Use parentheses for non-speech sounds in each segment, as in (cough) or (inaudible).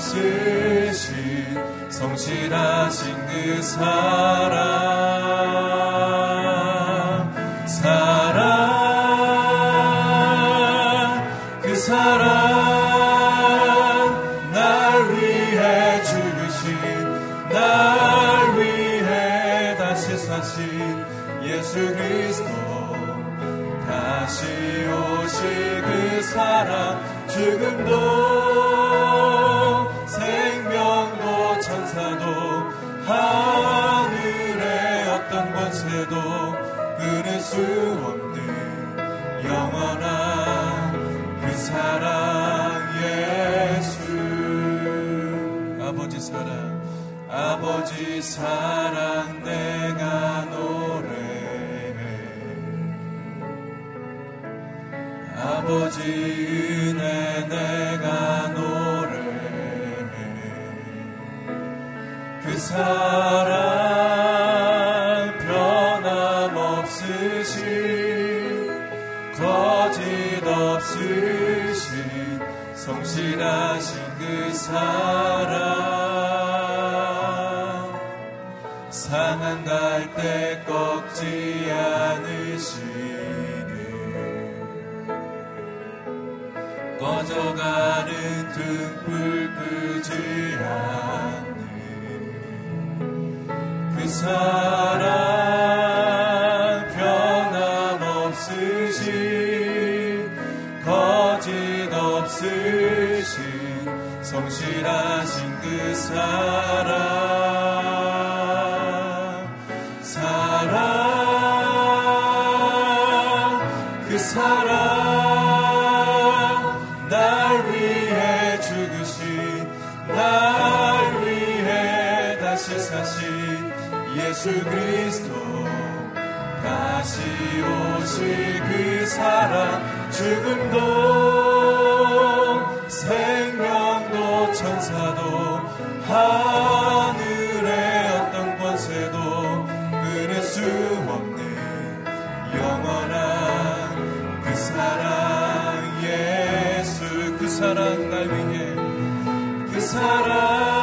없으신 성실하신 그 사랑 사랑 변함없으신 거짓 없으신 성실하신 그 사랑. 상한 갈때 꺾지 않으 그 영원한 그 사랑 예수 그 사랑 날 위해 그 사랑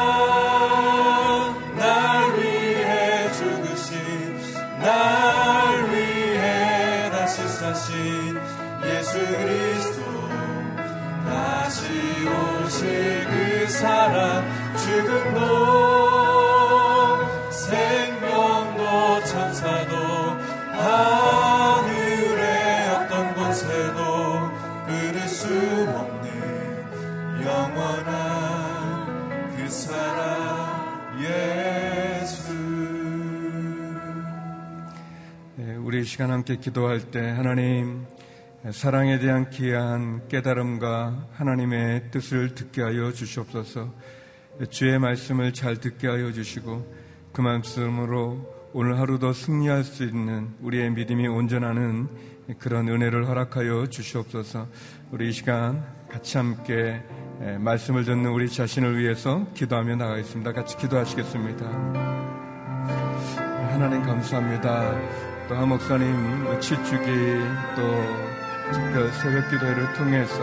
시간 함께 기도할 때 하나님 사랑에 대한 귀한 깨달음과 하나님의 뜻을 듣게 하여 주시옵소서 주의 말씀을 잘 듣게 하여 주시고 그 말씀으로 오늘 하루도 승리할 수 있는 우리의 믿음이 온전하는 그런 은혜를 허락하여 주시옵소서 우리 이 시간 같이 함께 말씀을 듣는 우리 자신을 위해서 기도하며 나가겠습니다. 같이 기도하시겠습니다. 하나님 감사합니다. 또 한 목사님 칠주기 또그 새벽 기도회를 통해서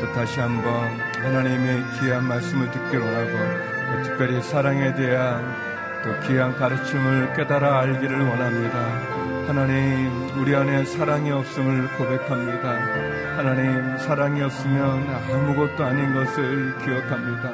또 다시 한번 하나님의 귀한 말씀을 듣기를 원하고 특별히 사랑에 대한 또 귀한 가르침을 깨달아 알기를 원합니다. 하나님, 우리 안에 사랑이 없음을 고백합니다. 하나님, 사랑이 없으면 아무것도 아닌 것을 기억합니다.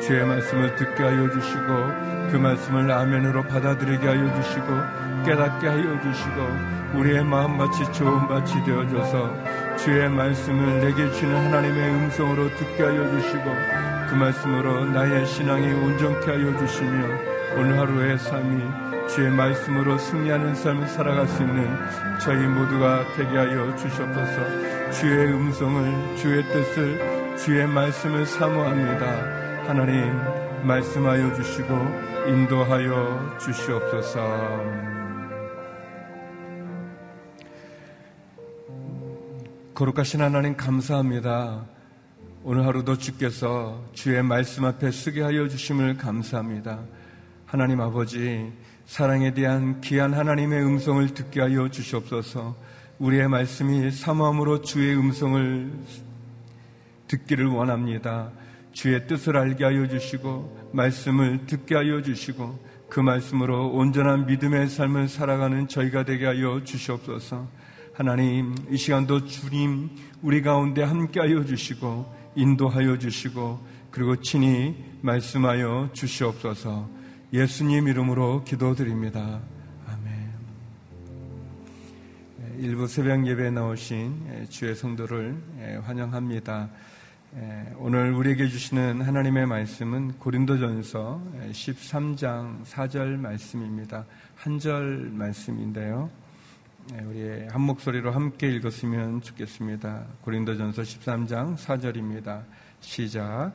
주의 말씀을 듣게 하여 주시고 그 말씀을 아멘으로 받아들이게 하여 주시고 깨닫게 하여 주시고 우리의 마음밭이 좋은 밭이 되어줘서 주의 말씀을 내게 주는 하나님의 음성으로 듣게 하여 주시고 그 말씀으로 나의 신앙이 온전케 하여 주시며 오늘 하루의 삶이 주의 말씀으로 승리하는 삶을 살아갈 수 있는 저희 모두가 되게 하여 주시옵소서 주의 음성을 주의 뜻을 주의 말씀을 사모합니다. 하나님 말씀하여 주시고 인도하여 주시옵소서. 거룩하신 하나님 감사합니다. 오늘 하루도 주께서 주의 말씀 앞에 쓰게 하여 주심을 감사합니다. 하나님 아버지, 사랑에 대한 귀한 하나님의 음성을 듣게 하여 주시옵소서. 우리의 말씀이 사모함으로 주의 음성을 듣기를 원합니다. 주의 뜻을 알게 하여 주시고 말씀을 듣게 하여 주시고 그 말씀으로 온전한 믿음의 삶을 살아가는 저희가 되게 하여 주시옵소서. 하나님, 이 시간도 주님 우리 가운데 함께 하여 주시고 인도하여 주시고 그리고 친히 말씀하여 주시옵소서. 예수님 이름으로 기도드립니다. 아멘. 일부 새벽 예배에 나오신 주의 성도를 환영합니다. 예, 오늘 우리에게 주시는 하나님의 말씀은 고린도전서 13장 4절 말씀입니다. 한 절 말씀인데요. 예, 우리 한 목소리로 함께 읽었으면 좋겠습니다. 고린도전서 13장 4절입니다. 시작.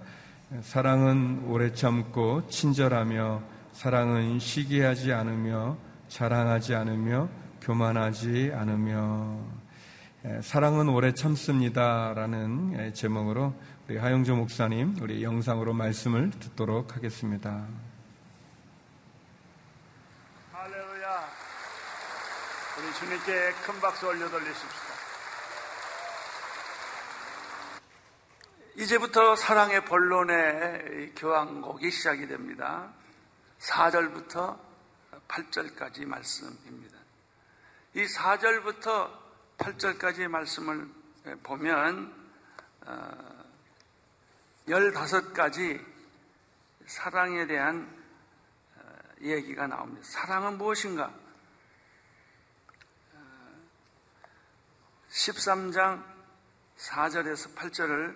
사랑은 오래 참고 친절하며 사랑은 시기하지 않으며 자랑하지 않으며 교만하지 않으며 사랑은 오래 참습니다라는 제목으로 우리 하영조 목사님 우리 영상으로 말씀을 듣도록 하겠습니다. 할렐루야. 우리 주님께 큰 박수 올려 돌리십시다. 이제부터 사랑의 본론의 교황곡이 시작이 됩니다. 4절부터 8절까지 말씀입니다. 이 4절부터 8절까지의 말씀을 보면 15가지 어, 사랑에 대한 어, 얘기가 나옵니다. 사랑은 무엇인가? 13장 어, 4절에서 8절을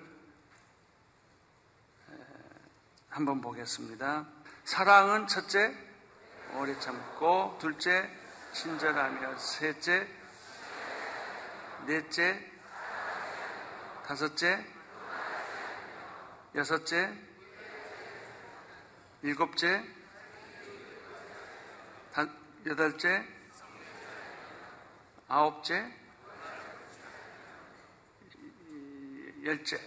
한번 보겠습니다. 사랑은 첫째, 오래 참고, 둘째, 친절하며, 셋째, 넷째, 다섯째, 여섯째, 일곱째, 다, 여덟째, 아홉째, 열째.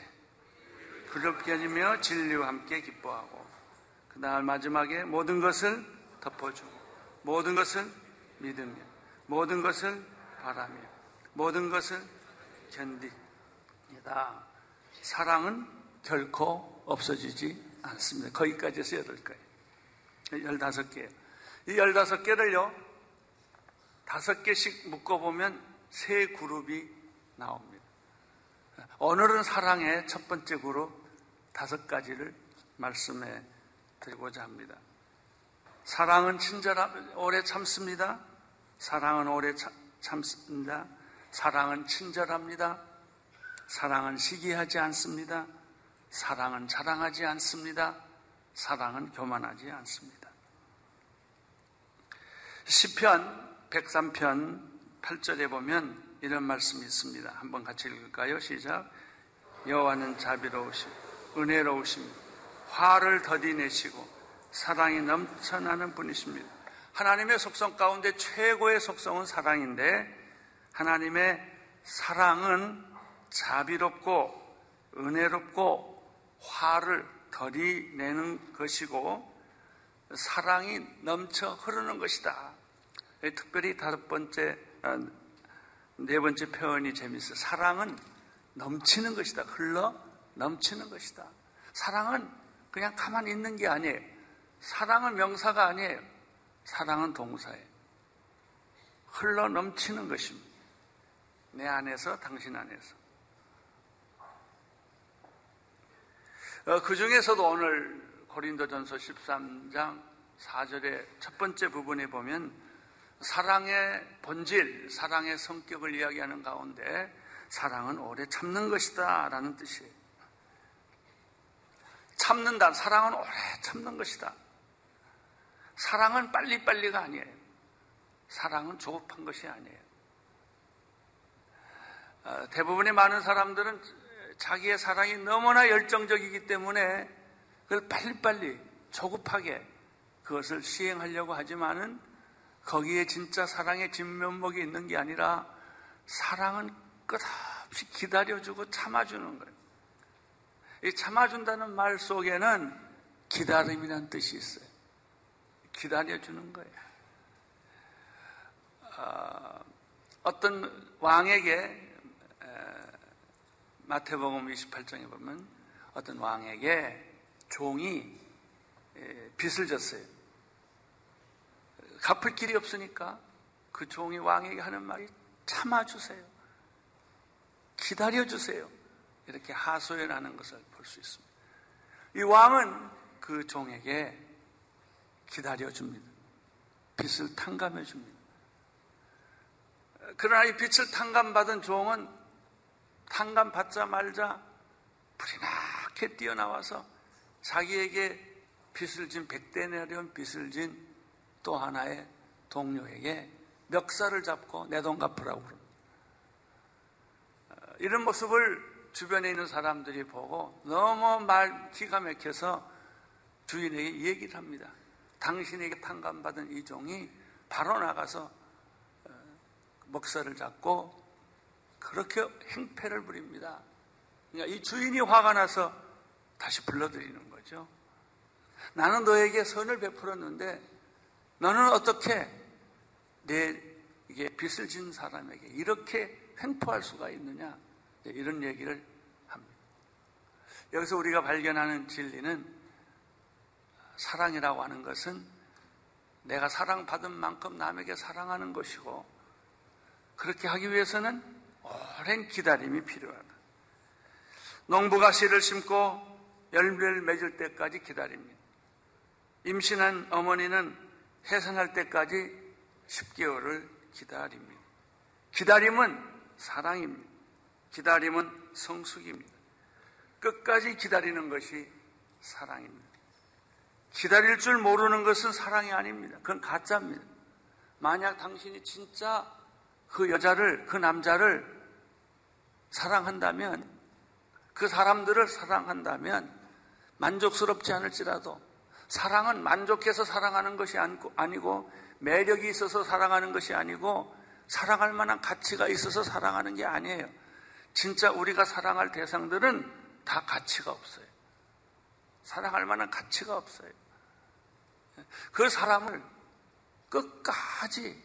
그렇게 아니며 진리와 함께 기뻐하고 그 다음 마지막에 모든 것을 덮어주고 모든 것을 믿으며 모든 것을 바라며 모든 것을 견디다. 사랑은 결코 없어지지 않습니다. 거기까지 해서 여덟 개. 열다섯 개. 이 열다섯 개를요, 다섯 개씩 묶어보면 세 그룹이 나옵니다. 오늘은 사랑의 첫 번째 그룹 다섯 가지를 말씀해 드리고자 합니다. 사랑은 친절하, 오래 참습니다. 사랑은 오래 참습니다. 사랑은 친절합니다. 사랑은 시기하지 않습니다. 사랑은 자랑하지 않습니다. 사랑은 교만하지 않습니다. 시편 103편 8절에 보면 이런 말씀이 있습니다. 한번 같이 읽을까요? 시작. 여호와는 자비로우시고 은혜로우시며 화를 더디 내시고 사랑이 넘쳐나는 분이십니다. 하나님의 속성 가운데 최고의 속성은 사랑인데 하나님의 사랑은 자비롭고 은혜롭고 화를 덜이 내는 것이고 사랑이 넘쳐 흐르는 것이다. 특별히 다섯 번째, 아, 네 번째 표현이 재밌어요. 사랑은 넘치는 것이다. 흘러 넘치는 것이다. 사랑은 그냥 가만히 있는 게 아니에요. 사랑은 명사가 아니에요. 사랑은 동사예요. 흘러 넘치는 것입니다. 내 안에서 당신 안에서. 어, 그 중에서도 오늘 고린도전서 13장 4절의 첫 번째 부분에 보면 사랑의 본질, 사랑의 성격을 이야기하는 가운데 사랑은 오래 참는 것이다 라는 뜻이에요. 참는다. 사랑은 오래 참는 것이다. 사랑은 빨리빨리가 아니에요. 사랑은 조급한 것이 아니에요. 어, 대부분의 많은 사람들은 자기의 사랑이 너무나 열정적이기 때문에 그걸 빨리빨리 조급하게 그것을 시행하려고 하지만은 거기에 진짜 사랑의 진면목이 있는 게 아니라 사랑은 끝없이 기다려주고 참아주는 거예요. 이 참아준다는 말 속에는 기다림이라는 뜻이 있어요. 기다려주는 거예요. 어, 어떤 왕에게 마태복음 28장에 보면 어떤 왕에게 종이 빚을 졌어요. 갚을 길이 없으니까 그 종이 왕에게 하는 말이 참아주세요. 기다려주세요. 이렇게 하소연하는 것을 볼 수 있습니다. 이 왕은 그 종에게 기다려줍니다. 빚을 탕감해줍니다. 그러나 이 빚을 탕감받은 종은 탕감받자 말자 불이 나게 뛰어나와서 자기에게 빚을 진 백대 내려온 빚을 진 또 하나의 동료에게 멱살을 잡고 내 돈 갚으라고 그럽니다. 어, 이런 모습을 주변에 있는 사람들이 보고 너무 말 기가 막혀서 주인에게 얘기를 합니다. 당신에게 탕감받은 이 종이 바로 나가서 어, 먹살을 잡고 그렇게 행패를 부립니다. 그러니까 이 주인이 화가 나서 다시 불러들이는 거죠. 나는 너에게 선을 베풀었는데 너는 어떻게 내 이게 빚을 진 사람에게 이렇게 횡포할 수가 있느냐 이런 얘기를 합니다. 여기서 우리가 발견하는 진리는 사랑이라고 하는 것은 내가 사랑받은 만큼 남에게 사랑하는 것이고 그렇게 하기 위해서는 오랜 기다림이 필요하다. 농부가 씨를 심고 열매를 맺을 때까지 기다립니다. 임신한 어머니는 해산할 때까지 10개월을 기다립니다. 기다림은 사랑입니다. 기다림은 성숙입니다. 끝까지 기다리는 것이 사랑입니다. 기다릴 줄 모르는 것은 사랑이 아닙니다. 그건 가짜입니다. 만약 당신이 진짜 그 여자를, 그 남자를 사랑한다면, 그 사람들을 사랑한다면, 만족스럽지 않을지라도, 사랑은 만족해서 사랑하는 것이 아니고, 매력이 있어서 사랑하는 것이 아니고, 사랑할 만한 가치가 있어서 사랑하는 게 아니에요. 진짜 우리가 사랑할 대상들은 다 가치가 없어요. 사랑할 만한 가치가 없어요. 그 사람을 끝까지,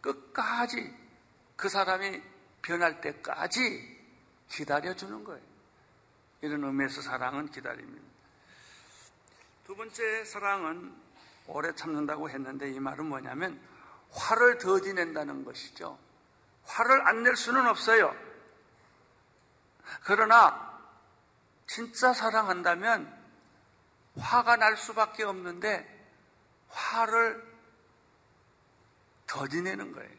끝까지 그 사람이 변할 때까지 기다려주는 거예요. 이런 의미에서 사랑은 기다립니다. 두 번째 사랑은 오래 참는다고 했는데 이 말은 뭐냐면 화를 더디 낸다는 것이죠. 화를 안 낼 수는 없어요. 그러나 진짜 사랑한다면 화가 날 수밖에 없는데 화를 더디 내는 거예요.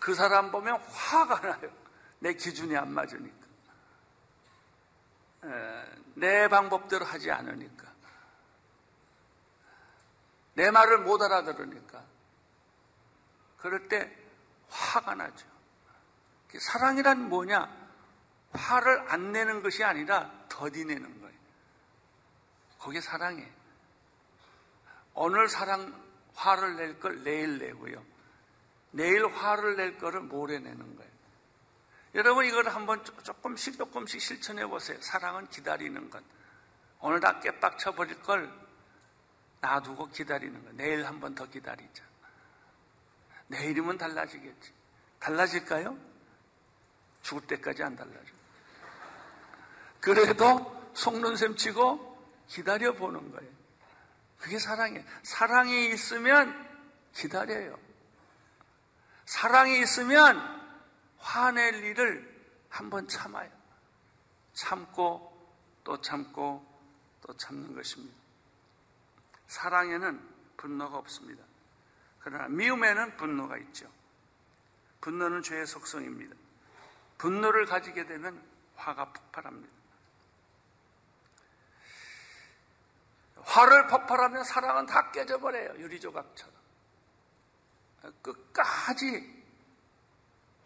그 사람 보면 화가 나요. 내 기준이 안 맞으니까. 내 방법대로 하지 않으니까. 내 말을 못 알아들으니까. 그럴 때 화가 나죠. 사랑이란 뭐냐? 화를 안 내는 것이 아니라 더디 내는 거예요. 그게 사랑이에요. 오늘 사랑 화를 낼 걸 내일 내고요. 내일 화를 낼 거를 모레 내는 거예요. 여러분 이걸 한번 조금씩 조금씩 실천해 보세요. 사랑은 기다리는 것. 오늘 다 깨빡쳐 버릴 걸 놔두고 기다리는 것. 내일 한번 더 기다리자. 내일이면 달라지겠지. 달라질까요? 죽을 때까지 안 달라져. 그래도 속는 셈 치고 기다려 보는 거예요. 그게 사랑이에요. 사랑이 있으면 기다려요. 사랑이 있으면 화낼 일을 한번 참아요. 참고 또 참고 또 참는 것입니다. 사랑에는 분노가 없습니다. 그러나 미움에는 분노가 있죠. 분노는 죄의 속성입니다. 분노를 가지게 되면 화가 폭발합니다. 화를 폭발하면 사랑은 다 깨져버려요. 유리조각처럼. 끝까지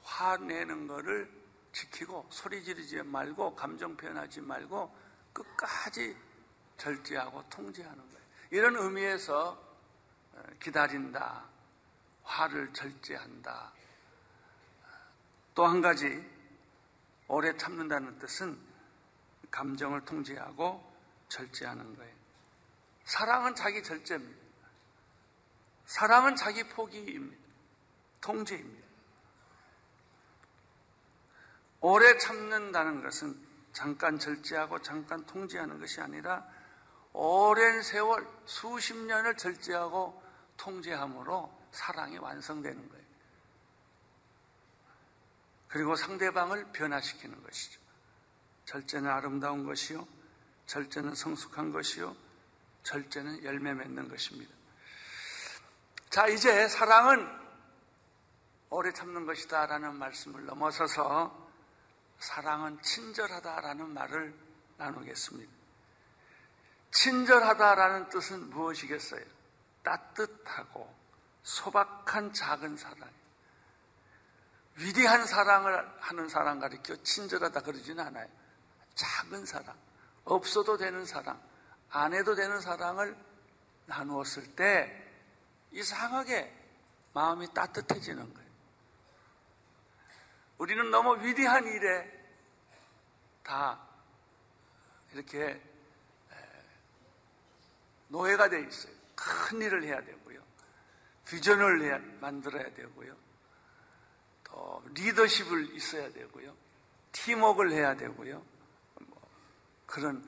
화내는 것을 지키고 소리 지르지 말고 감정 표현하지 말고 끝까지 절제하고 통제하는 거예요. 이런 의미에서 어, 기다린다, 화를 절제한다. 또 한 가지 오래 참는다는 뜻은 감정을 통제하고 절제하는 거예요. 사랑은 자기 절제입니다. 사랑은 자기 포기입니다. 통제입니다. 오래 참는다는 것은 잠깐 절제하고 잠깐 통제하는 것이 아니라 오랜 세월, 수십 년을 절제하고 통제함으로 사랑이 완성되는 거예요. 그리고 상대방을 변화시키는 것이죠. 절제는 아름다운 것이요. 절제는 성숙한 것이요. 절제는 열매 맺는 것입니다. 자, 이제 사랑은 오래 참는 것이다 라는 말씀을 넘어서서 사랑은 친절하다라는 말을 나누겠습니다. 친절하다라는 뜻은 무엇이겠어요? 따뜻하고 소박한 작은 사랑. 위대한 사랑을 하는 사랑 가리켜 친절하다 그러지는 않아요. 작은 사랑, 없어도 되는 사랑, 안 해도 되는 사랑을 나누었을 때 이상하게 마음이 따뜻해지는 거예요. 우리는 너무 위대한 일에 다 이렇게 노예가 되어 있어요. 큰 일을 해야 되고요. 비전을 만들어야 되고요. 또 리더십을 있어야 되고요. 팀워크를 해야 되고요. 뭐 그런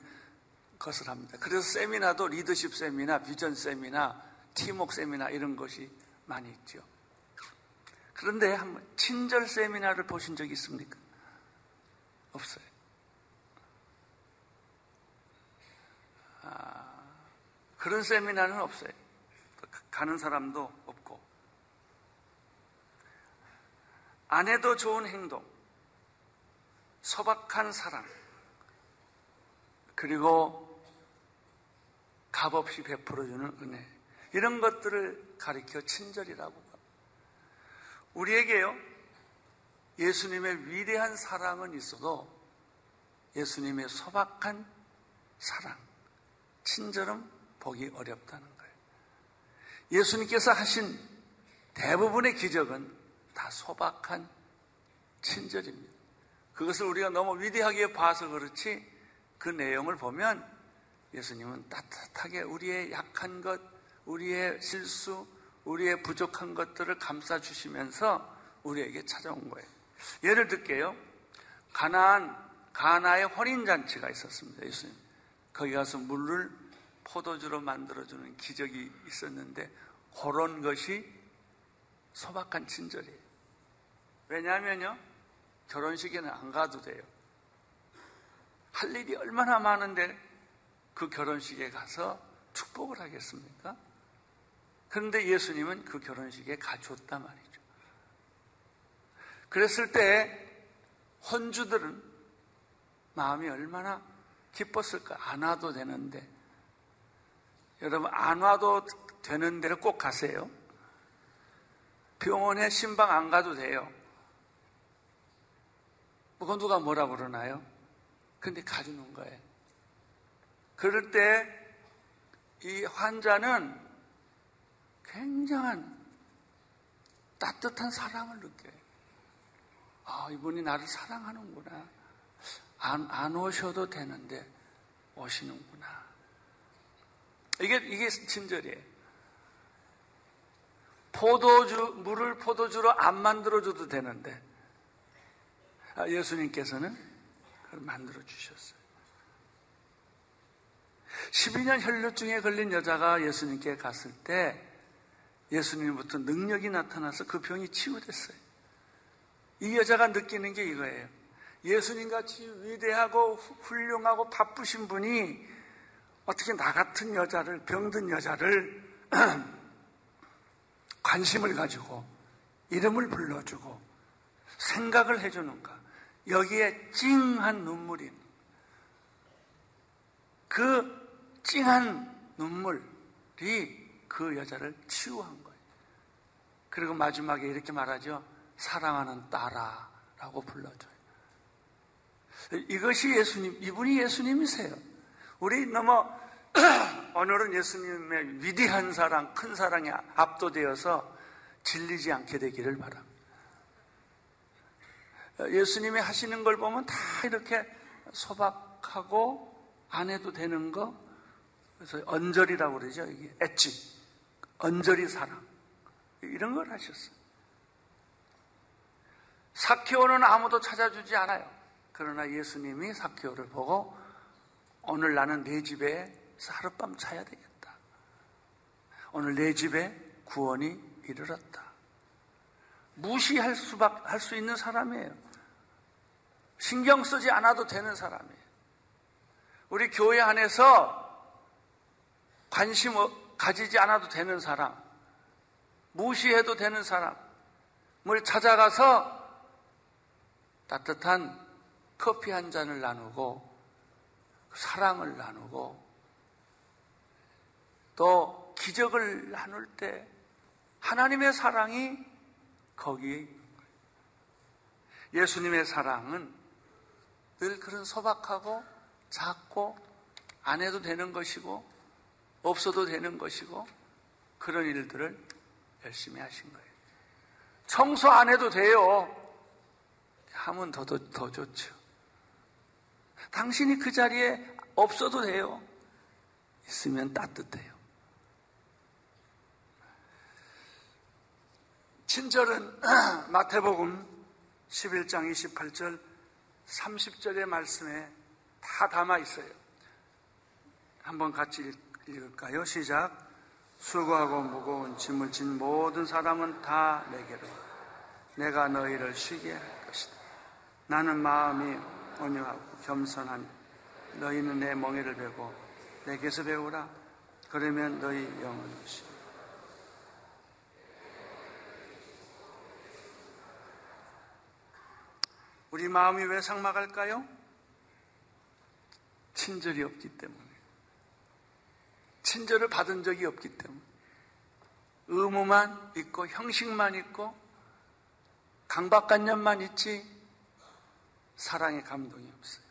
것을 합니다. 그래서 세미나도 리더십 세미나, 비전 세미나, 팀워크 세미나 이런 것이 많이 있죠. 그런데 한번 친절 세미나를 보신 적 있습니까? 없어요. 아, 그런 세미나는 없어요. 가는 사람도 없고. 안 해도 좋은 행동, 소박한 사랑, 그리고 값없이 베풀어주는 은혜. 이런 것들을 가리켜 친절이라고. 우리에게요, 예수님의 위대한 사랑은 있어도 예수님의 소박한 사랑, 친절은 보기 어렵다는 거예요. 예수님께서 하신 대부분의 기적은 다 소박한 친절입니다. 그것을 우리가 너무 위대하게 봐서 그렇지 그 내용을 보면 예수님은 따뜻하게 우리의 약한 것, 우리의 실수, 우리의 부족한 것들을 감싸주시면서 우리에게 찾아온 거예요. 예를 들게요. 가나안, 가나의 혼인잔치가 있었습니다. 예수님. 거기 가서 물을 포도주로 만들어주는 기적이 있었는데 그런 것이 소박한 친절이에요. 왜냐하면요. 결혼식에는 안 가도 돼요. 할 일이 얼마나 많은데 그 결혼식에 가서 축복을 하겠습니까? 그런데 예수님은 그 결혼식에 가주었단 말이죠. 그랬을 때 혼주들은 마음이 얼마나 기뻤을까? 안 와도 되는데. 여러분, 안 와도 되는 데를 꼭 가세요. 병원에 신방 안 가도 돼요. 그건 누가 뭐라 그러나요? 근데 가주는 거예요. 그럴 때 이 환자는 굉장한 따뜻한 사랑을 느껴요. 아, 이분이 나를 사랑하는구나. 안, 안 오셔도 되는데 오시는구나. 이게, 이게 친절이에요. 포도주, 물을 포도주로 안 만들어줘도 되는데 아, 예수님께서는 그걸 만들어 주셨어요. 12년 혈류증에 걸린 여자가 예수님께 갔을 때 예수님부터 능력이 나타나서 그 병이 치유됐어요. 이 여자가 느끼는 게 이거예요. 예수님 같이 위대하고 훌륭하고 바쁘신 분이 어떻게 나 같은 여자를, 병든 여자를 (clears throat) 관심을 가지고 이름을 불러주고 생각을 해주는가. 여기에 찡한 눈물이 그 찡한 눈물이 그 여자를 치유한 거예요. 그리고 마지막에 이렇게 말하죠. 사랑하는 딸아라고 불러줘요. 이것이 예수님, 이분이 예수님이세요. 우리 너무 (clears throat) 오늘은 예수님의 위대한 사랑, 큰 사랑에 압도되어서 질리지 않게 되기를 바랍니다. 예수님이 하시는 걸 보면 다 이렇게 소박하고 안 해도 되는 거, 그래서 언절이라고 그러죠. 이게 엣지, 언저리 사랑. 이런 걸 하셨어요. 사케오는 아무도 찾아주지 않아요. 그러나 예수님이 사케오를 보고 오늘 나는 내 집에 하룻밤 자야 되겠다. 오늘 내 집에 구원이 이르렀다. 무시할 수밖 할 수 있는 사람이에요. 신경 쓰지 않아도 되는 사람이에요. 우리 교회 안에서 관심 가지지 않아도 되는 사람, 무시해도 되는 사람을 찾아가서 따뜻한 커피 한 잔을 나누고 사랑을 나누고 또 기적을 나눌 때 하나님의 사랑이 거기에 예수님의 사랑은 늘 그런 소박하고 작고 안 해도 되는 것이고 없어도 되는 것이고 그런 일들을 열심히 하신 거예요. 청소 안 해도 돼요. 하면 더, 더, 더 좋죠. 당신이 그 자리에 없어도 돼요. 있으면 따뜻해요. 친절은 (clears throat) 마태복음 11장 28절 30절의 말씀에 다 담아 있어요. 한번 같이 읽을까요? 시작. 수고하고 무거운 짐을 진 모든 사람은 다 내게로 내가 너희를 쉬게 할 것이다. 나는 마음이 온유하고 겸손하니 너희는 내 멍에를 베고 내게서 배우라. 그러면 너희 영은 쉬. 우리 마음이 왜 상막할까요? 친절이 없기 때문에. 친절을 받은 적이 없기 때문에. 의무만 있고 형식만 있고 강박관념만 있지 사랑의 감동이 없어요.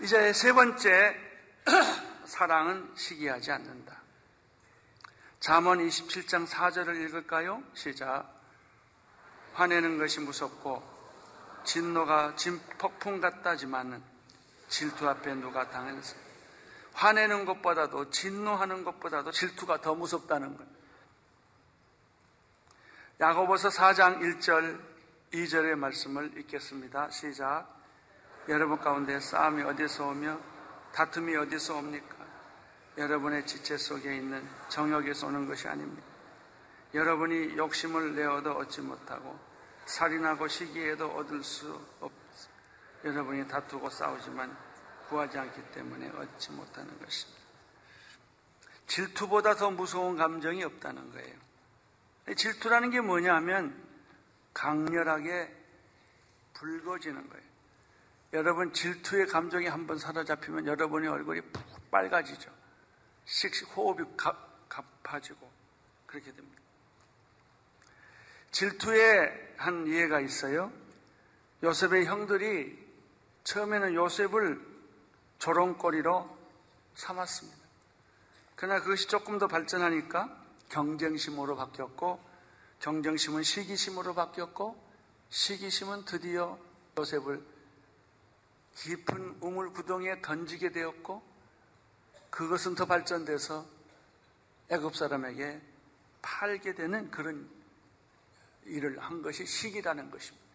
이제 세 번째 (clears throat) 사랑은 시기하지 않는다. 잠언 27장 4절을 읽을까요? 시작. 화내는 것이 무섭고 진노가 진폭풍 같다지만은 질투 앞에 누가 당했어. 화내는 것보다도 진노하는 것보다도 질투가 더 무섭다는 거예요. 야고보서 4장 1절 2절의 말씀을 읽겠습니다. 시작. 여러분 가운데 싸움이 어디서 오며 다툼이 어디서 옵니까? 여러분의 지체 속에 있는 정욕에서 오는 것이 아닙니다. 여러분이 욕심을 내어도 얻지 못하고 살인하고 시기에도 얻을 수 없. 여러분이 다투고 싸우지만 구하지 않기 때문에 얻지 못하는 것입니다. 질투보다 더 무서운 감정이 없다는 거예요. 질투라는 게 뭐냐 하면 강렬하게 붉어지는 거예요. 여러분 질투의 감정이 한번 사로잡히면 여러분의 얼굴이 푹 빨가지죠. 씩씩 호흡이 가파지고 그렇게 됩니다. 질투의 한 예가 있어요. 요셉의 형들이 처음에는 요셉을 조롱거리로 삼았습니다. 그러나 그것이 조금 더 발전하니까 경쟁심으로 바뀌었고 경쟁심은 시기심으로 바뀌었고 시기심은 드디어 요셉을 깊은 우물 구덩이에 던지게 되었고 그것은 더 발전돼서 애굽 사람에게 팔게 되는 그런 일을 한 것이 시기라는 것입니다.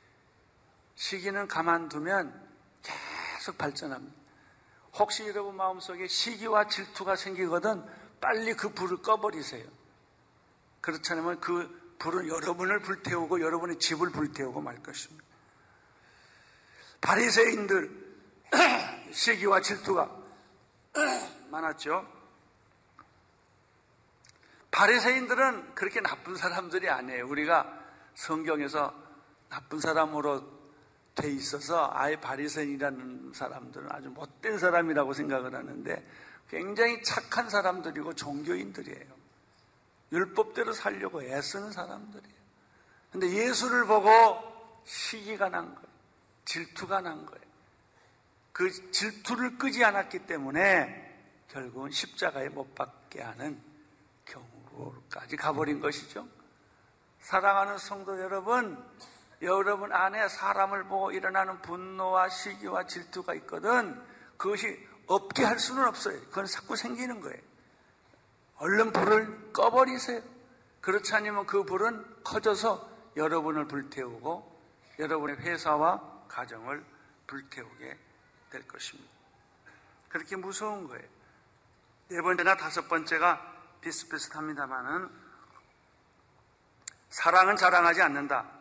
시기는 가만두면 계속 발전합니다. 혹시 여러분 마음속에 시기와 질투가 생기거든 빨리 그 불을 꺼버리세요. 그렇지 않으면 그 불은 여러분을 불태우고 여러분의 집을 불태우고 말 것입니다. 바리새인들 (clears throat) 시기와 질투가 (clears throat) 많았죠. 바리새인들은 그렇게 나쁜 사람들이 아니에요. 우리가 성경에서 나쁜 사람으로 돼 있어서 아예 바리새인이라는 사람들은 아주 못된 사람이라고 생각을 하는데 굉장히 착한 사람들이고 종교인들이에요. 율법대로 살려고 애쓰는 사람들이에요. 근데 예수를 보고 시기가 난 거예요. 질투가 난 거예요. 그 질투를 끄지 않았기 때문에 결국은 십자가에 못 박게 하는 경우까지 가버린 것이죠. 사랑하는 성도 여러분, 여러분 안에 사람을 보고 일어나는 분노와 시기와 질투가 있거든 그것이 없게 할 수는 없어요. 그건 자꾸 생기는 거예요. 얼른 불을 꺼버리세요. 그렇지 않으면 그 불은 커져서 여러분을 불태우고 여러분의 회사와 가정을 불태우게 될 것입니다. 그렇게 무서운 거예요. 네 번째나 다섯 번째가 비슷비슷합니다만은 사랑은 자랑하지 않는다.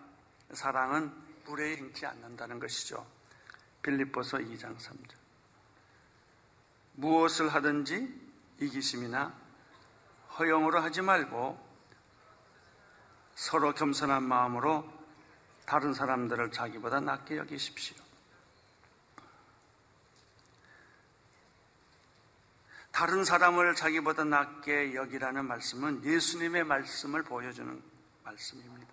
사랑은 불에 행치 않는다는 것이죠. 빌립보서 2장 3절. 무엇을 하든지 이기심이나 허용으로 하지 말고 서로 겸손한 마음으로 다른 사람들을 자기보다 낫게 여기십시오. 다른 사람을 자기보다 낫게 여기라는 말씀은 예수님의 말씀을 보여주는 말씀입니다.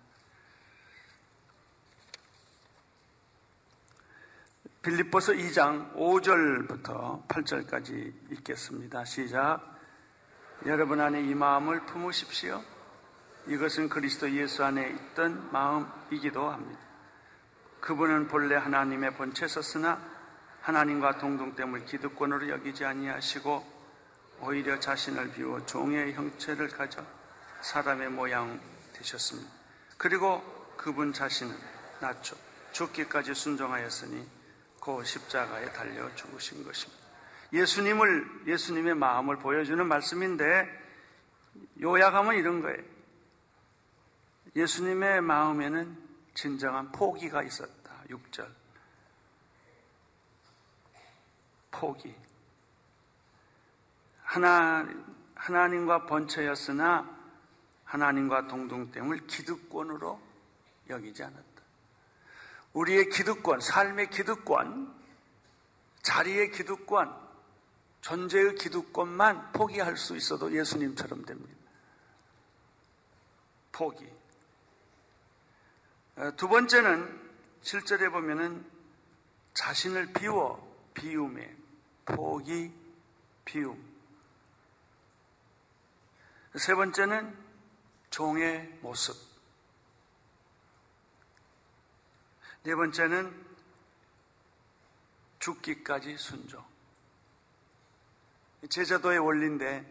빌립보서 2장 5절부터 8절까지 읽겠습니다. 시작. 여러분 안에 이 마음을 품으십시오. 이것은 그리스도 예수 안에 있던 마음이기도 합니다. 그분은 본래 하나님의 본체 섰으나 하나님과 동등됨을 기득권으로 여기지 아니하시고 오히려 자신을 비워 종의 형체를 가져 사람의 모양 되셨습니다. 그리고 그분 자신은 낮춰 죽기까지 순종하였으니 그 십자가에 달려 죽으신 것입니다. 예수님을, 예수님의 마음을 보여주는 말씀인데 요약하면 이런 거예요. 예수님의 마음에는 진정한 포기가 있었다. 6절. 포기. 하나, 하나님과 번처였으나 하나님과 동등됨을 기득권으로 여기지 않았다. 우리의 기득권, 삶의 기득권, 자리의 기득권, 존재의 기득권만 포기할 수 있어도 예수님처럼 됩니다. 포기. 어, 두 번째는 실절에 보면은 자신을 비워 비움에 포기 비움. 세 번째는 종의 모습. 네 번째는 죽기까지 순종. 제자도의 원리인데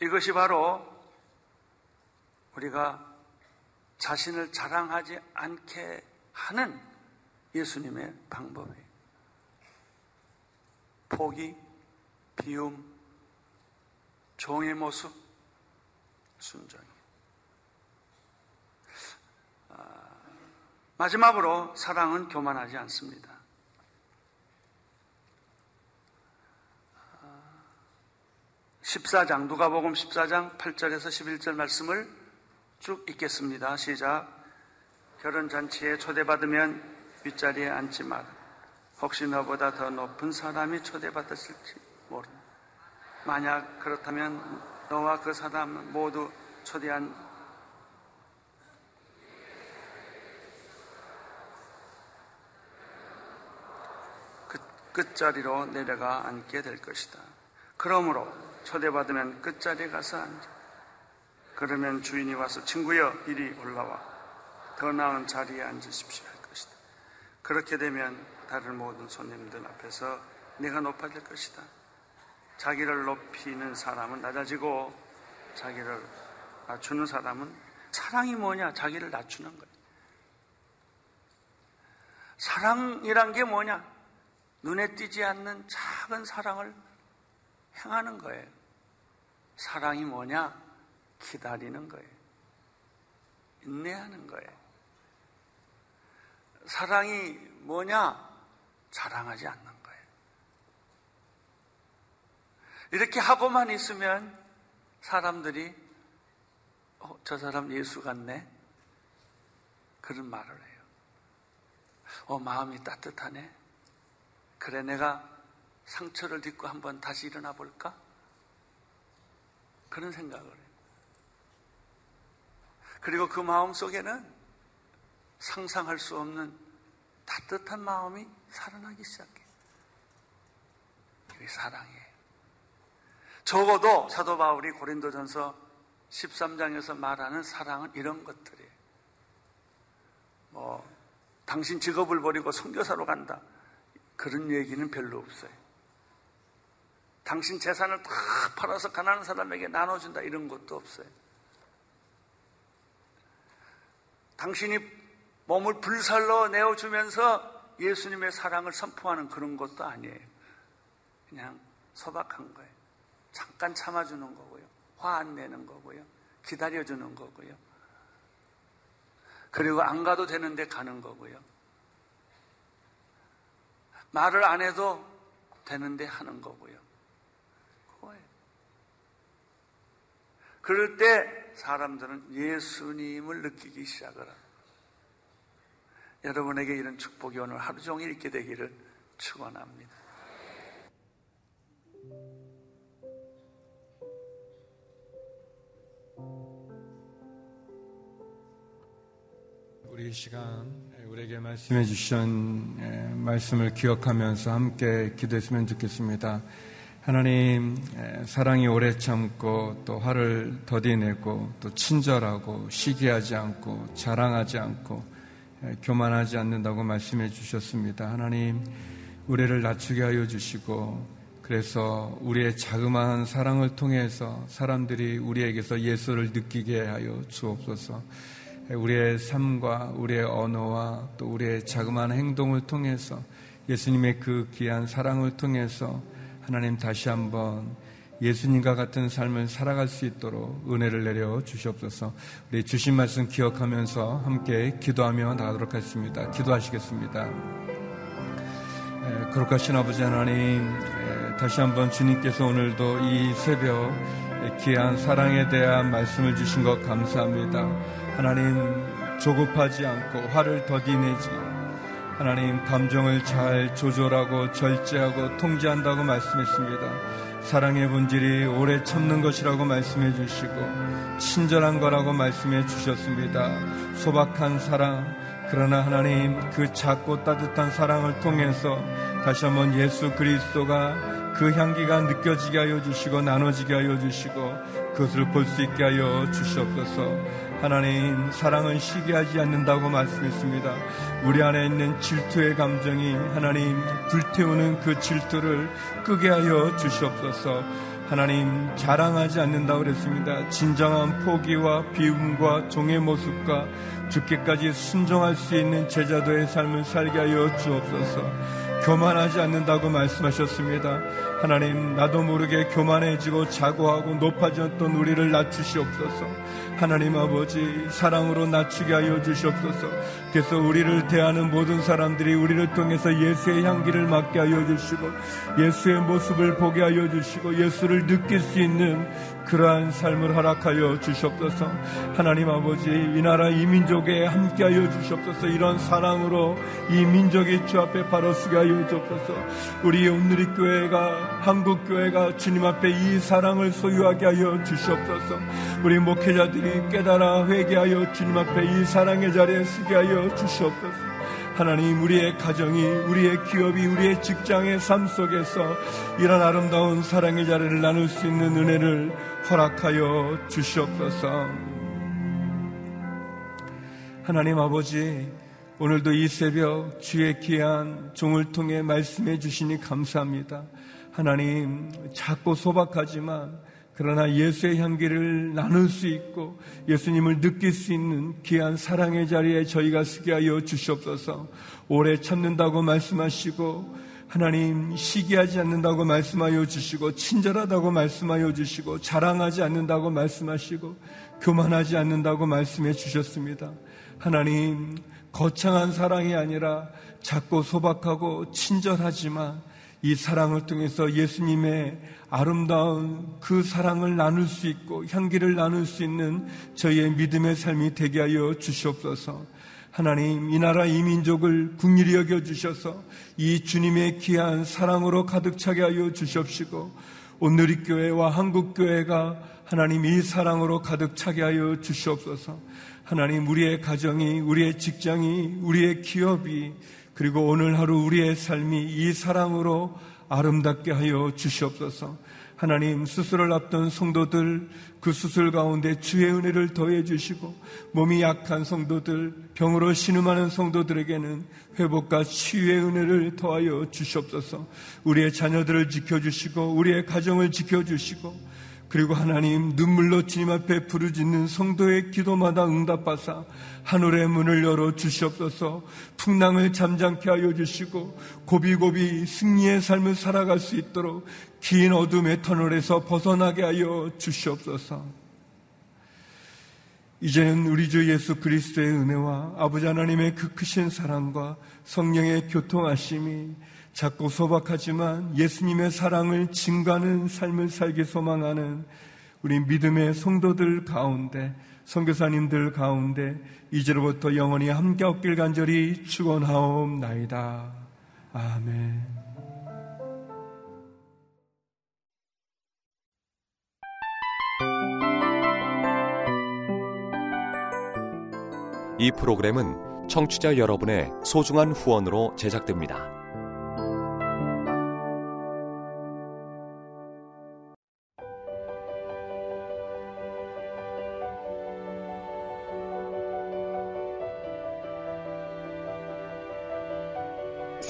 이것이 바로 우리가 자신을 자랑하지 않게 하는 예수님의 방법이에요. 포기, 비움, 종의 모습, 순종. 마지막으로 사랑은 교만하지 않습니다. 14장, 누가복음 14장 8절에서 11절 말씀을 쭉 읽겠습니다. 시작. 결혼 잔치에 초대받으면 윗자리에 앉지 마라. 혹시 너보다 더 높은 사람이 초대받았을지 모른다. 만약 그렇다면 너와 그 사람 모두 초대한 끝자리로 내려가 앉게 될 것이다. 그러므로 초대받으면 끝자리에 가서 앉아. 그러면 주인이 와서 친구여 이리 올라와 더 나은 자리에 앉으십시오 할 것이다. 그렇게 되면 다른 모든 손님들 앞에서 내가 높아질 것이다. 자기를 높이는 사람은 낮아지고 자기를 낮추는 사람은 사랑이 뭐냐? 자기를 낮추는 거예요. 사랑이란 게 뭐냐? 눈에 띄지 않는 작은 사랑을 행하는 거예요. 사랑이 뭐냐? 기다리는 거예요. 인내하는 거예요. 사랑이 뭐냐? 자랑하지 않는 거예요. 이렇게 하고만 있으면 사람들이 어, 저 사람 예수 같네 그런 말을 해요. 어 마음이 따뜻하네. 그래 내가 상처를 딛고 한번 다시 일어나 볼까? 그런 생각을 해요. 그리고 그 마음 속에는 상상할 수 없는 따뜻한 마음이 살아나기 시작해. 그게 사랑이에요. 적어도 사도 바울이 고린도전서 13장에서 말하는 사랑은 이런 것들이에요. 뭐, 당신 직업을 버리고 선교사로 간다. 그런 얘기는 별로 없어요. 당신 재산을 다 팔아서 가난한 사람에게 나눠준다. 이런 것도 없어요. 당신이 몸을 불살로 내어주면서 예수님의 사랑을 선포하는 그런 것도 아니에요. 그냥 소박한 거예요. 잠깐 참아주는 거고요. 화 안 내는 거고요. 기다려주는 거고요. 그리고 안 가도 되는데 가는 거고요. 말을 안 해도 되는데 하는 거고요. 그거예요. 그럴 때 사람들은 예수님을 느끼기 시작을 합니다. 여러분에게 이런 축복이 오늘 하루 종일 있게 되기를 축원합니다. 우리 시간 우리에게 말씀해 주신 말씀을 기억하면서 함께 기도했으면 좋겠습니다. 하나님 사랑이 오래 참고 또 화를 더디내고 또 친절하고 시기하지 않고 자랑하지 않고 교만하지 않는다고 말씀해 주셨습니다. 하나님 우리를 낮추게 하여 주시고 그래서 우리의 자그마한 사랑을 통해서 사람들이 우리에게서 예수를 느끼게 하여 주옵소서. 우리의 삶과 우리의 언어와 또 우리의 자그마한 행동을 통해서 예수님의 그 귀한 사랑을 통해서 하나님 다시 한번 예수님과 같은 삶을 살아갈 수 있도록 은혜를 내려 주시옵소서. 우리 주신 말씀 기억하면서 함께 기도하며 나가도록 하겠습니다. 기도하시겠습니다. 거룩하신 아버지 하나님, 다시 한번 주님께서 오늘도 이 새벽 귀한 사랑에 대한 말씀을 주신 것 감사합니다. 하나님 조급하지 않고 화를 더디내지 하나님 감정을 잘 조절하고 절제하고 통제한다고 말씀했습니다. 사랑의 본질이 오래 참는 것이라고 말씀해 주시고 친절한 거라고 말씀해 주셨습니다. 소박한 사랑 그러나 하나님 그 작고 따뜻한 사랑을 통해서 다시 한번 예수 그리스도가 그 향기가 느껴지게 하여 주시고 나눠지게 하여 주시고 그것을 볼 수 있게 하여 주시옵소서. 하나님 사랑은 시기하지 않는다고 말씀했습니다. 우리 안에 있는 질투의 감정이 하나님 불태우는 그 질투를 끄게 하여 주시옵소서. 하나님 자랑하지 않는다고 그랬습니다. 진정한 포기와 비움과 종의 모습과 죽기까지 순종할 수 있는 제자도의 삶을 살게 하여 주옵소서. 교만하지 않는다고 말씀하셨습니다. 하나님, 나도 모르게 교만해지고 자고하고 높아졌던 우리를 낮추시옵소서. 하나님 아버지, 사랑으로 낮추게 하여 주시옵소서. 그래서 우리를 대하는 모든 사람들이 우리를 통해서 예수의 향기를 맡게 하여 주시고, 예수의 모습을 보게 하여 주시고, 예수를 느낄 수 있는 그러한 삶을 허락하여 주시옵소서. 하나님 아버지, 이 나라 이 민족에 함께하여 주시옵소서. 이런 사랑으로 이 민족의 주 앞에 바로 서게 하여 주옵소서. 우리 오늘의 교회가 한국 교회가 주님 앞에 이 사랑을 소유하게 하여 주시옵소서. 우리 목회자들이 깨달아 회개하여 주님 앞에 이 사랑의 자리에 서게 하여 주시옵소서. 하나님 우리의 가정이 우리의 기업이 우리의 직장의 삶 속에서 이런 아름다운 사랑의 자리를 나눌 수 있는 은혜를 허락하여 주시옵소서. 하나님 아버지 오늘도 이 새벽 주의 귀한 종을 통해 말씀해 주시니 감사합니다. 하나님 작고 소박하지만 그러나 예수의 향기를 나눌 수 있고 예수님을 느낄 수 있는 귀한 사랑의 자리에 저희가 서게 하여 주시옵소서. 오래 참는다고 말씀하시고 하나님 시기하지 않는다고 말씀하여 주시고 친절하다고 말씀하여 주시고 자랑하지 않는다고 말씀하시고 교만하지 않는다고 말씀해 주셨습니다. 하나님 거창한 사랑이 아니라 작고 소박하고 친절하지만 이 사랑을 통해서 예수님의 아름다운 그 사랑을 나눌 수 있고 향기를 나눌 수 있는 저희의 믿음의 삶이 되게 하여 주시옵소서. 하나님, 이 나라 이 민족을 국리히 여겨 주셔서 이 주님의 귀한 사랑으로 가득 차게 하여 주시옵시고 오늘의 교회와 한국 교회가 하나님 이 사랑으로 가득 차게 하여 주시옵소서. 하나님 우리의 가정이 우리의 직장이 우리의 기업이 그리고 오늘 하루 우리의 삶이 이 사랑으로 아름답게 하여 주시옵소서. 하나님 수술을 앞둔 성도들 그 수술 가운데 주의 은혜를 더해 주시고 몸이 약한 성도들 병으로 신음하는 성도들에게는 회복과 치유의 은혜를 더하여 주시옵소서. 우리의 자녀들을 지켜 주시고 우리의 가정을 지켜 주시고 그리고 하나님 눈물로 주님 앞에 부르짖는 성도의 기도마다 응답하사 하늘의 문을 열어 주시옵소서. 풍랑을 잠잠케 하여 주시고 고비고비 승리의 삶을 살아갈 수 있도록 긴 어둠의 터널에서 벗어나게 하여 주시옵소서. 이제는 우리 주 예수 그리스도의 은혜와 아버지 하나님의 그 크신 사랑과 성령의 교통하심이 작고 소박하지만 예수님의 사랑을 증가하는 삶을 살기 소망하는 우리 믿음의 성도들 가운데 선교사님들 가운데 이제로부터 영원히 함께 없길 간절히 축원하옵나이다. 아멘. 이 프로그램은 청취자 여러분의 소중한 후원으로 제작됩니다.